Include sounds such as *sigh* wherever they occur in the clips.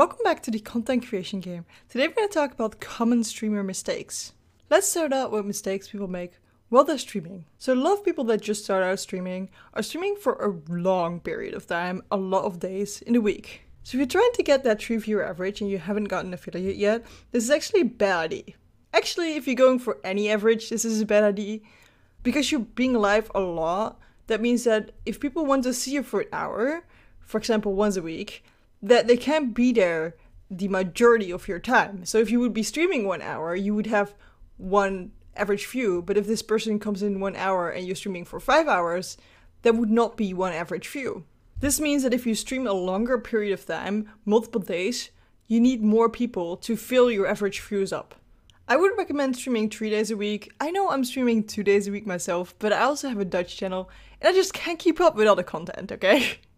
Welcome back to the content creation game. Today we're going to talk about common streamer mistakes. Let's start out with mistakes people make while they're streaming. So a lot of people that just start out streaming are streaming for a long period of time, a lot of days in a week. So if you're trying to get that 3 viewer average and you haven't gotten affiliate yet, this is actually a bad idea. Actually, if you're going for any average, this is a bad idea. Because you're being live a lot, that means that if people want to see you for an hour, for example once a week, that they can't be there the majority of your time. So if you would be streaming one hour, you would have one average view. But if this person comes in one hour and you're streaming for five hours, that would not be one average view. This means that if you stream a longer period of time, multiple days, you need more people to fill your average views up. I would recommend streaming three days a week. I know I'm streaming two days a week myself, but I also have a Dutch channel and I just can't keep up with all the content, okay? *laughs*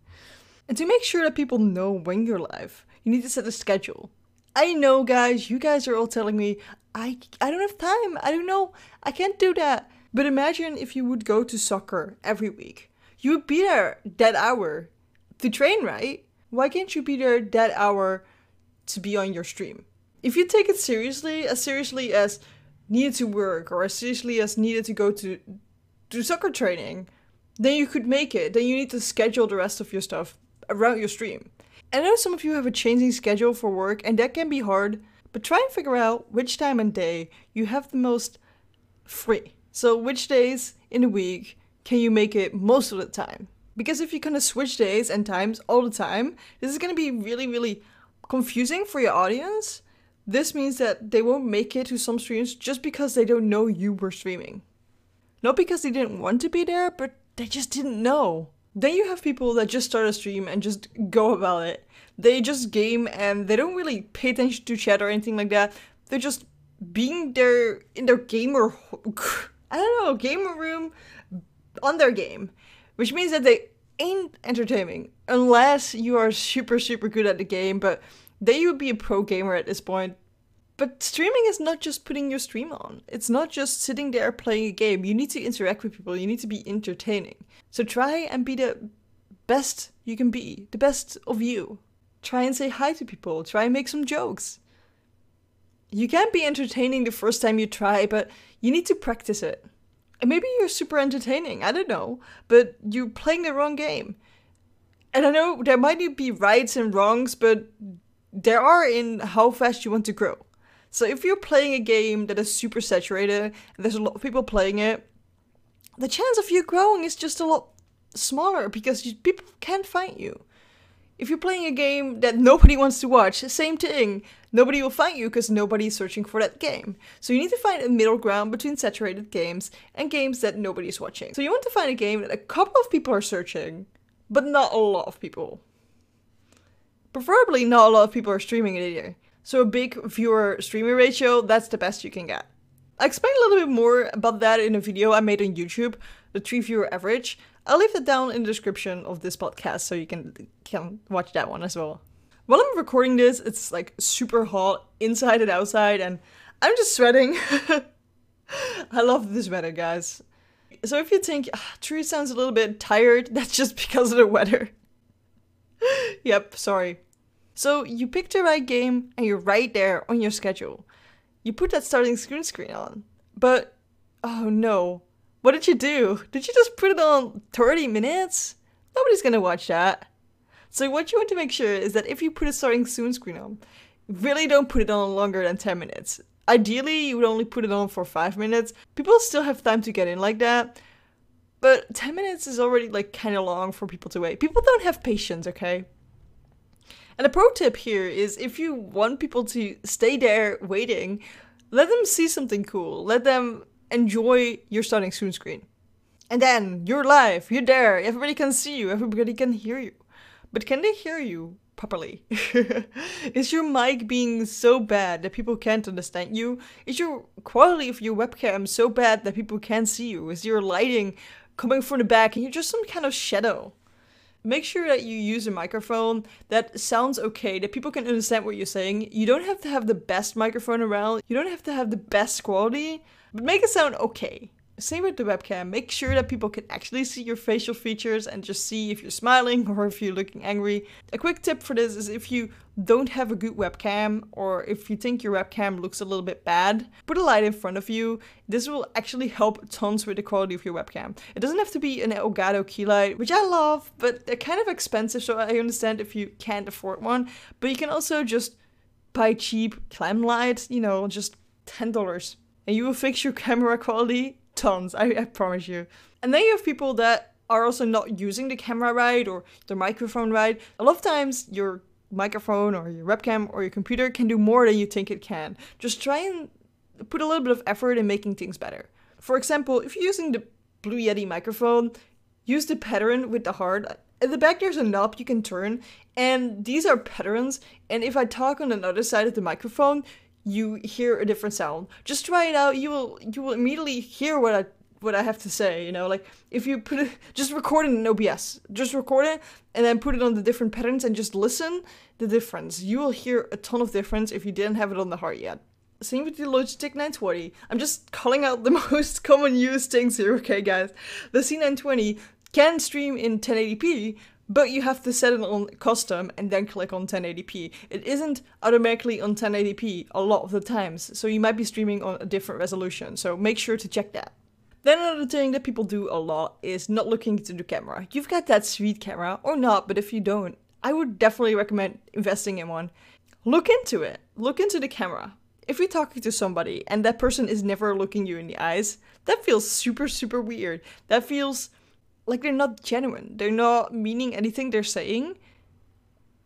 And to make sure that people know when you're live, you need to set a schedule. I know, guys, you guys are all telling me, I, I don't have time. I don't know. I can't do that. But imagine if you would go to soccer every week. You would be there that hour to train, right? Why can't you be there that hour to be on your stream? If you take it seriously, as seriously as needed to work or as seriously as needed to go to do soccer training, then you could make it. Then you need to schedule the rest of your stuff around your stream. I know some of you have a changing schedule for work, and that can be hard, but try and figure out which time and day you have the most free. So, which days in the week can you make it most of the time? Because if you kind of switch days and times all the time, this is going to be really, really confusing for your audience. This means that they won't make it to some streams just because they don't know you were streaming. Not because they didn't want to be there, but they just didn't know. Then you have people that just start a stream and just go about it. They just game and they don't really pay attention to chat or anything like that. They're just being there in their gamer, *laughs* I don't know, gamer room on their game, which means that they ain't entertaining unless you are super super good at the game. But then you would be a pro gamer at this point but streaming is not just putting your stream on. It's not just sitting there playing a game. You need to interact with people. You need to be entertaining. So try and be the best you can be, the best of you. Try and say hi to people. Try and make some jokes. You can't be entertaining the first time you try, but you need to practice it. And maybe you're super entertaining, I don't know, but you're playing the wrong game. And I know there might be rights and wrongs, but there are in how fast you want to grow. So if you're playing a game that is super saturated and there's a lot of people playing it, the chance of you growing is just a lot smaller because you, people can't find you. If you're playing a game that nobody *laughs* wants to watch, same thing. Nobody will find you because nobody's searching for that game. So you need to find a middle ground between saturated games and games that nobody's watching. So you want to find a game that a couple of people are searching, but not a lot of people. Preferably not a lot of people are streaming it either. So a big viewer streamer ratio, that's the best you can get. I explained a little bit more about that in a video I made on YouTube, the 3 viewer average. I'll leave that down in the description of this podcast so you can, can watch that one as well. While I'm recording this, it's like super hot inside and outside and I'm just sweating. *laughs* I love this weather, guys. So if you think ah, Trui sounds a little bit tired, *laughs* that's just because of the weather. *laughs* yep, sorry. So you pick the right game and you're right there on your schedule. You put that starting screen screen on. But oh no. What did you do? Did you just put it on 30 minutes? Nobody's gonna watch that. So what you want to make sure is that if you put a starting soon screen on, really don't put it on longer than 10 minutes. Ideally, you would only put it on for 5 minutes. People still have time to get in like that. But 10 minutes is already like kind of long for people to wait. People don't have patience, okay? And a pro tip here is if you want people to stay there waiting, let them see something cool. Let them enjoy your starting soon screen. And then you're live, you're there, everybody can see you, everybody can hear you. But can they hear you properly? *laughs* is your mic being so bad that people can't understand you? Is your quality of your webcam so bad that people can't see you? Is your lighting coming from the back and you're just some kind of shadow? Make sure that you use a microphone that sounds okay, that people can understand what you're saying. You don't have to have the best microphone around, you don't have to have the best quality, but make it sound okay. Same with the webcam. Make sure that people can actually see your facial features and just see if you're smiling *laughs* or if you're looking angry. A quick tip for this is if you don't have a good webcam or if you think your webcam looks a little bit bad, put a light in front of you. This will actually help tons with the quality of your webcam. It doesn't have to be an Elgato key light, which I love, but they're kind of expensive, so I understand if you can't afford one. But you can also just buy cheap clam light, you know, just $10. And you will fix your *laughs* camera quality tons, I, I promise you. And then you have people that are also not using the camera right or the microphone right. A lot of times your microphone or your webcam or your computer can do more than you think it can. Just try and put a little bit of effort in making things better. For example, if you're using the Blue Yeti microphone, use the pattern with the heart. At the back there's a knob you can turn and these are patterns and if I talk on another side of the microphone, you hear a different sound. Just try it out. You will you will immediately hear what I what I have to say, you know, like if you put it just record it in OBS. Just record it and then put it on the different patterns and just listen the difference. You will hear a ton of difference if you didn't have it on the heart yet. Same with the Logitech 920. I'm just calling out the *laughs* most common used things here, okay guys. The C920 can stream in 1080p, but you have to set it on custom and then click on 1080p. It isn't automatically on 1080p a lot of the times, so you might be streaming on a different resolution, so make sure to check that. Then another thing that people do a lot is not looking into the camera. You've got that sweet camera, or not, but if you don't, I would definitely recommend investing in one. Look into it. Look into the camera. If you're talking to somebody and that person is never looking you in the eyes, that feels super, super weird. That feels like they're not genuine. They're not meaning anything they're saying.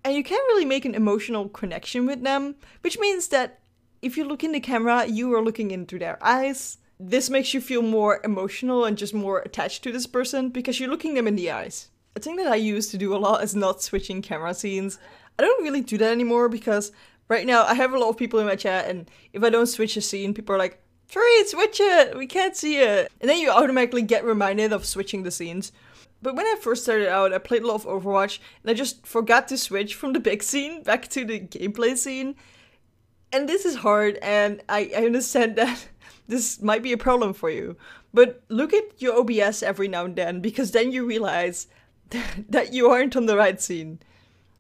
And you can't really make an emotional connection with them, which means that if you look in the camera, you are looking into their eyes. This makes you feel more emotional and just more attached to this person because you're looking them in the eyes. A thing that I used to do a lot is not switching camera scenes. I don't really do that anymore because right now I have a lot of people in my chat and if I don't switch a scene, people are like, Hurry, switch it! We can't see it! And then you automatically get reminded of switching the scenes. But when I first started out, I played a lot of Overwatch, and I just forgot to switch from the *laughs* big scene back to the gameplay scene. And this is hard, and I, I understand *laughs* that this might be a problem for you. But look at your OBS every now and then, because then you realize *laughs* that you aren't on the right scene.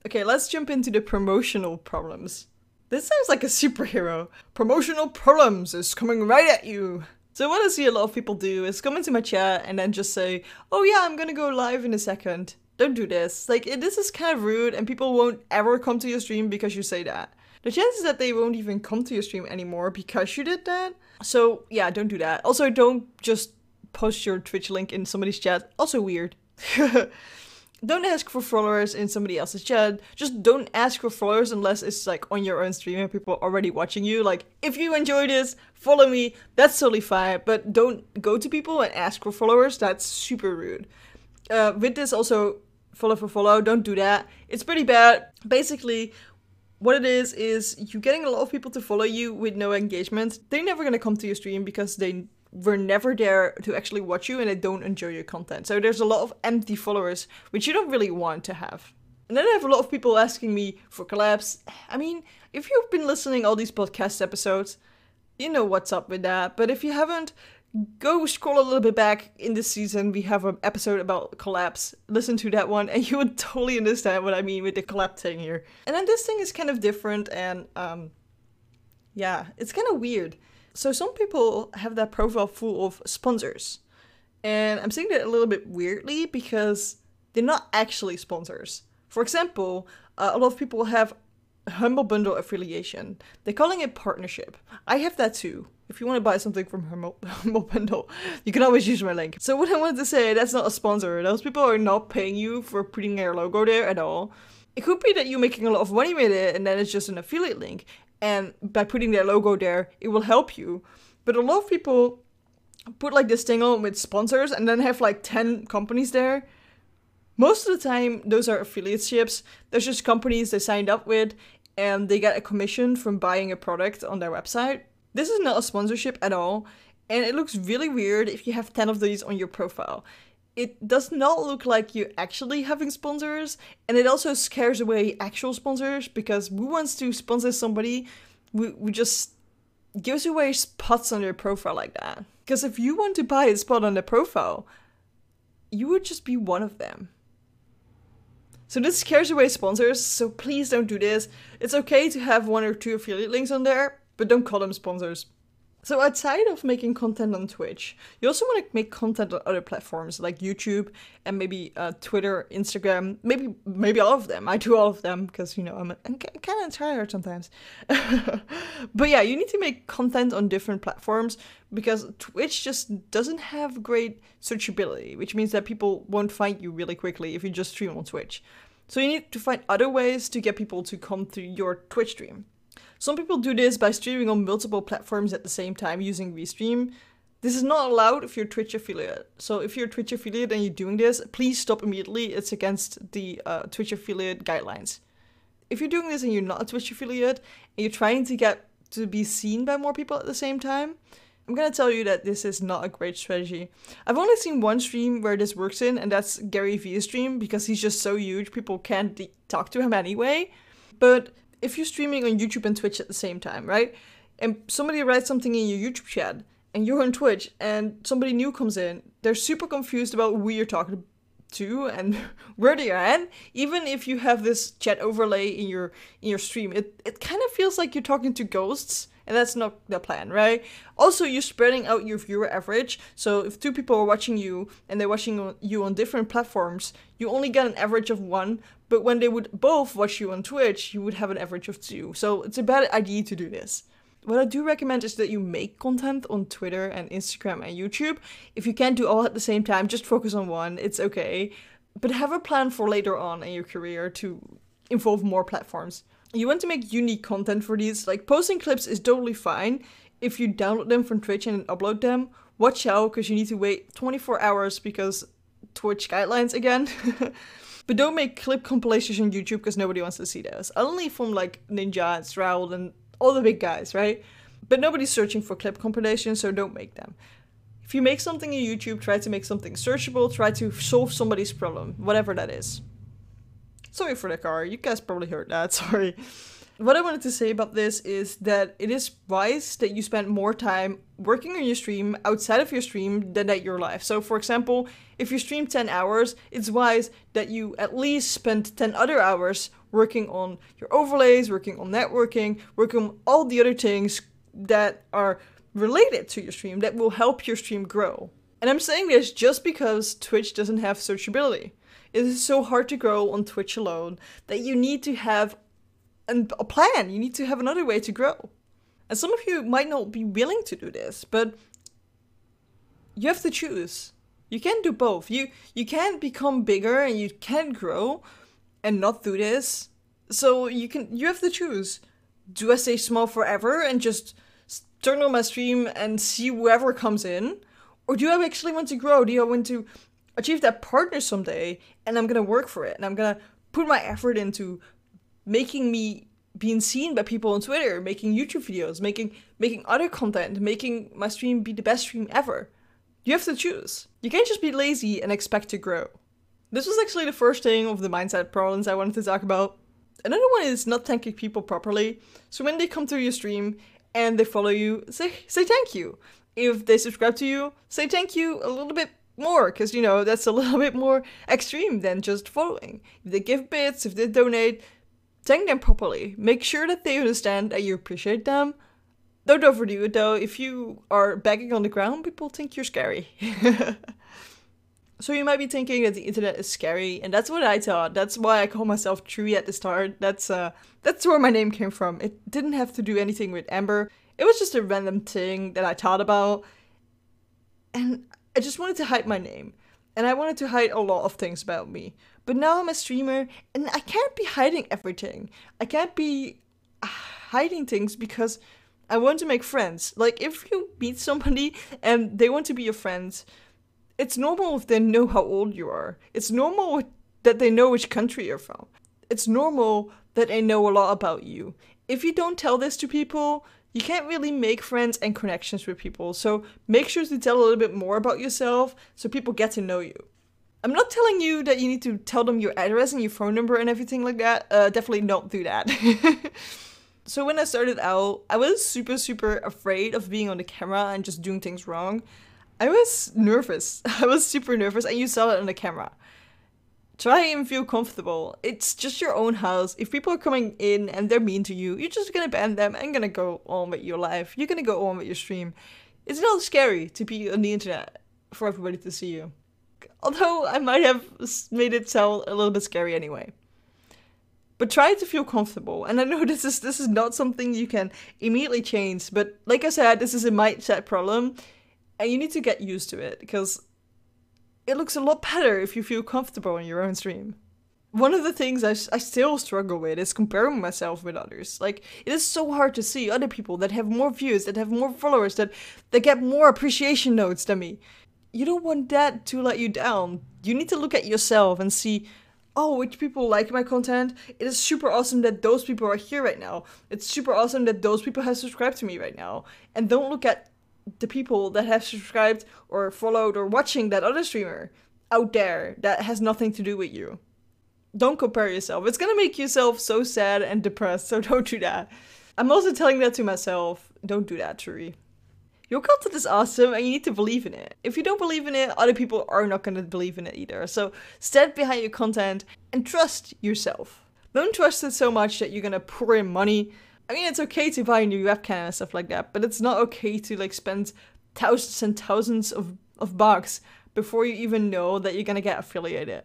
Okay, let's jump into the promotional problems. This sounds like a superhero. Promotional problems is coming right at you. So what I see a lot of people do is come into my chat and then just say, oh yeah, I'm gonna go live in a second. Don't do this. Like, this is kind of rude and people won't ever come to your stream because you say that. The chances that they won't even come to your stream anymore because you did that. So yeah, don't do that. Also, don't just post your Twitch link in somebody's chat. Also weird. *laughs* don't ask for followers in somebody else's chat. Just don't ask for followers unless it's like on your own stream and people are already watching you. Like, if you enjoy this, follow me. That's totally fine. But don't go to people and ask for followers. That's super rude. Uh, with this, also follow for follow. Don't do that. It's pretty bad. Basically, what it is is you're getting a lot of people to follow you with no engagement. They're never gonna come to your stream because they were never there to actually watch you and they don't enjoy your content. So there's a lot of empty followers, which you don't really want to have. And then I have a lot of people asking me for collabs. I mean, if you've been listening all these podcast episodes, you know what's up with that. But if you haven't, go scroll a little bit back in this season. We have an episode about collabs. Listen to that one, *laughs* and you would totally understand what I mean with the collab thing here. And then this thing is kind of different, and um, yeah, it's kind of weird. So some people have that profile full of sponsors. And I'm saying that a little bit weirdly because they're not actually sponsors. For example, uh, a lot of people have Humble Bundle affiliation. They're calling it partnership. I have that too. If you want to buy something from Humble, *laughs* Humble Bundle, you can always use my link. So what I wanted to say, that's not a sponsor. Those people are not paying you for putting their logo there at all. It could be that you're making a lot of money with it and then it's just an affiliate link and by putting their logo there, it will help you. But a lot of people put like this thing on with sponsors and then have like 10 companies there. Most of the time, those are affiliateships. There's just companies they signed up with and they get a commission from buying a product on their website. This is not a sponsorship at all, and it looks really weird if you have 10 of these on your profile it does not look like you're actually having sponsors and it also scares away actual sponsors because who wants to sponsor somebody who, who just gives away spots on their profile like that Because if you want to buy a spot on their profile, you would just be one of them. So this scares away sponsors, so please don't do this. It's okay to have one or two affiliate links on there, but don't call them sponsors. So outside of making content on Twitch, you also want to make content on other platforms like YouTube and maybe uh, Twitter, Instagram, maybe maybe all of them. I do all of them because you know I'm, I'm kind of tired sometimes. *laughs* but yeah, you need to make content on different platforms because Twitch just doesn't have great searchability, which means that people won't find you really quickly if you just stream on Twitch. So you need to find other ways to get people to come to your Twitch stream. Some people do this by streaming on multiple platforms at the same time using Restream. This is not allowed if you're Twitch affiliate. So if you're Twitch affiliate and you're doing this, please stop immediately. It's against the uh, Twitch affiliate guidelines. If you're doing this and you're not a Twitch affiliate and you're trying to get to be seen by more people at the same time, I'm gonna tell you that this is not a great strategy. I've only seen one stream where this works in, and that's Gary Vee's stream because he's just so huge, people can't talk to him anyway. But if you're streaming on YouTube and Twitch at the same time, right? And somebody writes something in your YouTube chat and you're on Twitch and somebody new comes in, they're super confused about who you're talking to and *laughs* where they are at. Even if you have this chat overlay in your in your stream, it, it kind of feels like you're talking to ghosts and that's not the plan, right? Also, you're spreading out your viewer average. So if two people are watching you and they're watching you on different platforms, you only get an average of one. But when they would both watch you on Twitch, you would have an average of two. So it's a bad idea to do this. What I do recommend is that you make content on Twitter and Instagram and YouTube. If you can't do all at the same time, just focus on one. It's okay. But have a plan for later on in your career to involve more platforms you want to make unique content for these. Like posting clips is totally fine if you download them from Twitch and upload them. Watch out because you need to wait 24 hours because Twitch guidelines again. *laughs* but don't make clip compilations on YouTube because nobody wants to see those. Only from like Ninja and Shroud and all the big guys, right? But nobody's searching for clip compilations, so don't make them. If you make something on YouTube, try to make something searchable, try to solve somebody's problem, whatever that is. Sorry for the car. You guys probably heard that. *laughs* Sorry. What I wanted to say about this is that it is wise that you spend more time working on your stream outside of your stream than at your life. So, for example, if you stream 10 hours, it's wise that you at least spend 10 other hours working on your overlays, working on networking, working on all the other things that are related to your stream that will help your stream grow. And I'm saying this just because Twitch doesn't have searchability. It is so hard to grow on Twitch alone that you need to have an, a plan. You need to have another way to grow. And some of you might not be willing to do this, but you have to choose. You can do both. You you can become bigger and you can grow and not do this. So you can you have to choose. Do I stay small forever and just turn on my stream and see whoever comes in? Or do I actually want to grow? Do I want to achieve that partner someday and I'm gonna work for it and I'm gonna put my effort into making me being seen by people on Twitter, making YouTube videos, making making other content, making my stream be the best stream ever. You have to choose. You can't just be lazy and expect to grow. This was actually the first thing of the mindset problems I wanted to talk about. Another one is not thanking people properly. So when they come to your stream and they follow you, say say thank you. If they subscribe to you, say thank you a little bit more because you know that's a little *laughs* bit more extreme than just following. If they give bits if they donate thank them properly. Make sure that they understand that you appreciate them. Don't overdo it though. If you are begging on the ground people think you're scary. *laughs* So you might be thinking that the internet is scary and that's what i thought. That's why i call myself Trui at the start. That's uh that's where my name came from. It didn't have to do anything with amber. It was just a random thing that i thought about. And I just wanted to hide my name. And I wanted to hide a lot of things about me. But now I'm a streamer and I can't be hiding everything. I can't be uh, hiding things because I want to make friends. Like if you meet somebody and they want to be your friends, it's normal if they know how old you are. It's normal that they know which country you're from. It's normal that they know a lot about you. If you don't tell this to people, you can't really make friends and connections with people. So make sure to tell a little bit more about yourself so people get to know you. I'm not telling you that you need to tell them your address and your phone number and everything like that. Uh, definitely don't do that. *laughs* So when I started out, I was super, super afraid of being on the camera and just doing things wrong. I was nervous. *laughs* I was super nervous, and you saw it on the camera. Try and feel comfortable. It's just your own house. If people are coming in and they're mean to you, you're just gonna ban them and gonna go on with your life. You're gonna go on with your stream. It's not scary to be on the internet for everybody to see you. Although I might have made it sound a little bit scary anyway. But try to feel comfortable. And I know *laughs* this is this is not something you can immediately change, but like I said, this is a mindset problem and you need to get used to it because it looks a lot better if you feel comfortable in your own stream. One of the things I, I still struggle with is comparing myself with others. Like, it is so hard to see other people that have more views, that have more followers, that, that get more appreciation notes than me. You don't want that to let you down. You need to look at yourself and see, oh, which people like my content. It is super awesome that those people are here right now. It's super awesome that those people have subscribed to me right now. And don't look at the people that have subscribed or followed or watching that other streamer out there that has nothing to do with you. Don't compare yourself. It's gonna make yourself so sad and depressed, *laughs* so don't do that. I'm also telling that to myself. Don't do that, Trui. Your content is awesome and you need to believe in it. If you don't believe in it, other people are not gonna believe in it either. So stand behind your content and trust yourself. Don't trust it so much that you're gonna pour in money I mean, it's okay to buy a new webcam and stuff like that, but it's not okay to like spend thousands and thousands of, of bucks before you even know that you're gonna get affiliated.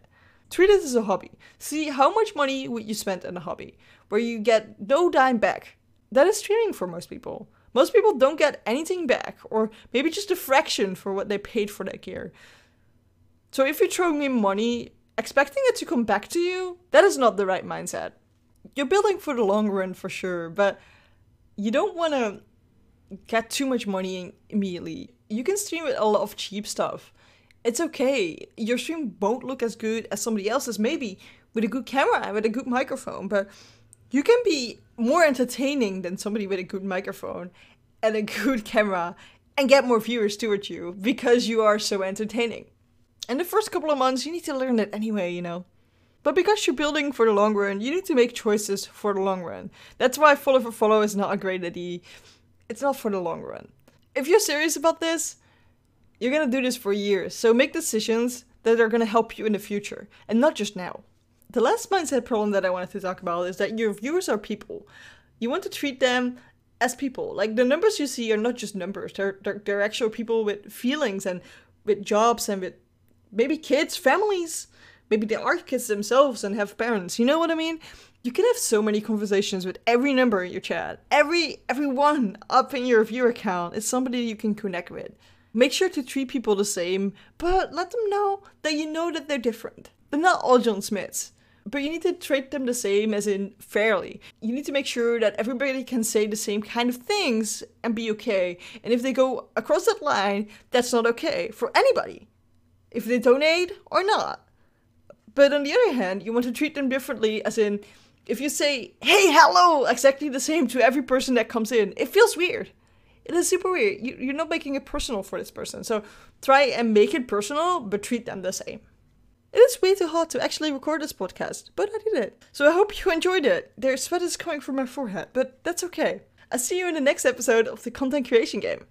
Treat it as a hobby. See how much money would you spend on a hobby where you get no dime back. That is streaming for most people. Most people don't get anything back, or maybe just a fraction for what they paid for that gear. So if you're throwing in money, expecting it to come back to you, that is not the right mindset you're building for the long run for sure, but you don't want to get too much money immediately. You can stream with a lot of cheap stuff. It's okay. Your stream won't look as good as somebody else's, maybe with a good camera, and with a good microphone, but you can be more entertaining than somebody with a good microphone and a good *laughs* camera and get more viewers towards you because you are so entertaining. In the first couple of months, you need to learn it anyway, you know. But because you're building for the long run, you need to make choices for the long run. That's why follow for follow is not a great idea. It's not for the long run. If you're serious about this, you're gonna do this for years. So make decisions that are gonna help you in the future and not just now. The last mindset problem that I wanted to talk about is that your viewers are people. You want to treat them as people. Like the numbers you see are not just numbers, they're, they're, they're actual people with feelings and with jobs and with maybe kids, families Maybe they are kids themselves and have parents. You know what I mean? You can have so many conversations with every number in your chat. Every everyone up in your viewer account is somebody you can connect with. Make sure to treat people the same, but let them know that you know that they're different. They're not all John Smiths. But you need to treat them the same as in fairly. You need to make sure that everybody can say the same kind of things and be okay. And if they go across that line, that's not okay for anybody. If they donate or not. But on the other hand, you want to treat them differently, as in, if you say, hey, hello, exactly the same to every person that comes in, it feels weird. It is super weird. You, you're not making it personal for this person. So try and make it personal, but treat them the same. It is way too hot to actually record this podcast, but I did it. So I hope you enjoyed it. There's sweat is coming from my forehead, but that's okay. I'll see you in the next episode of the content creation game.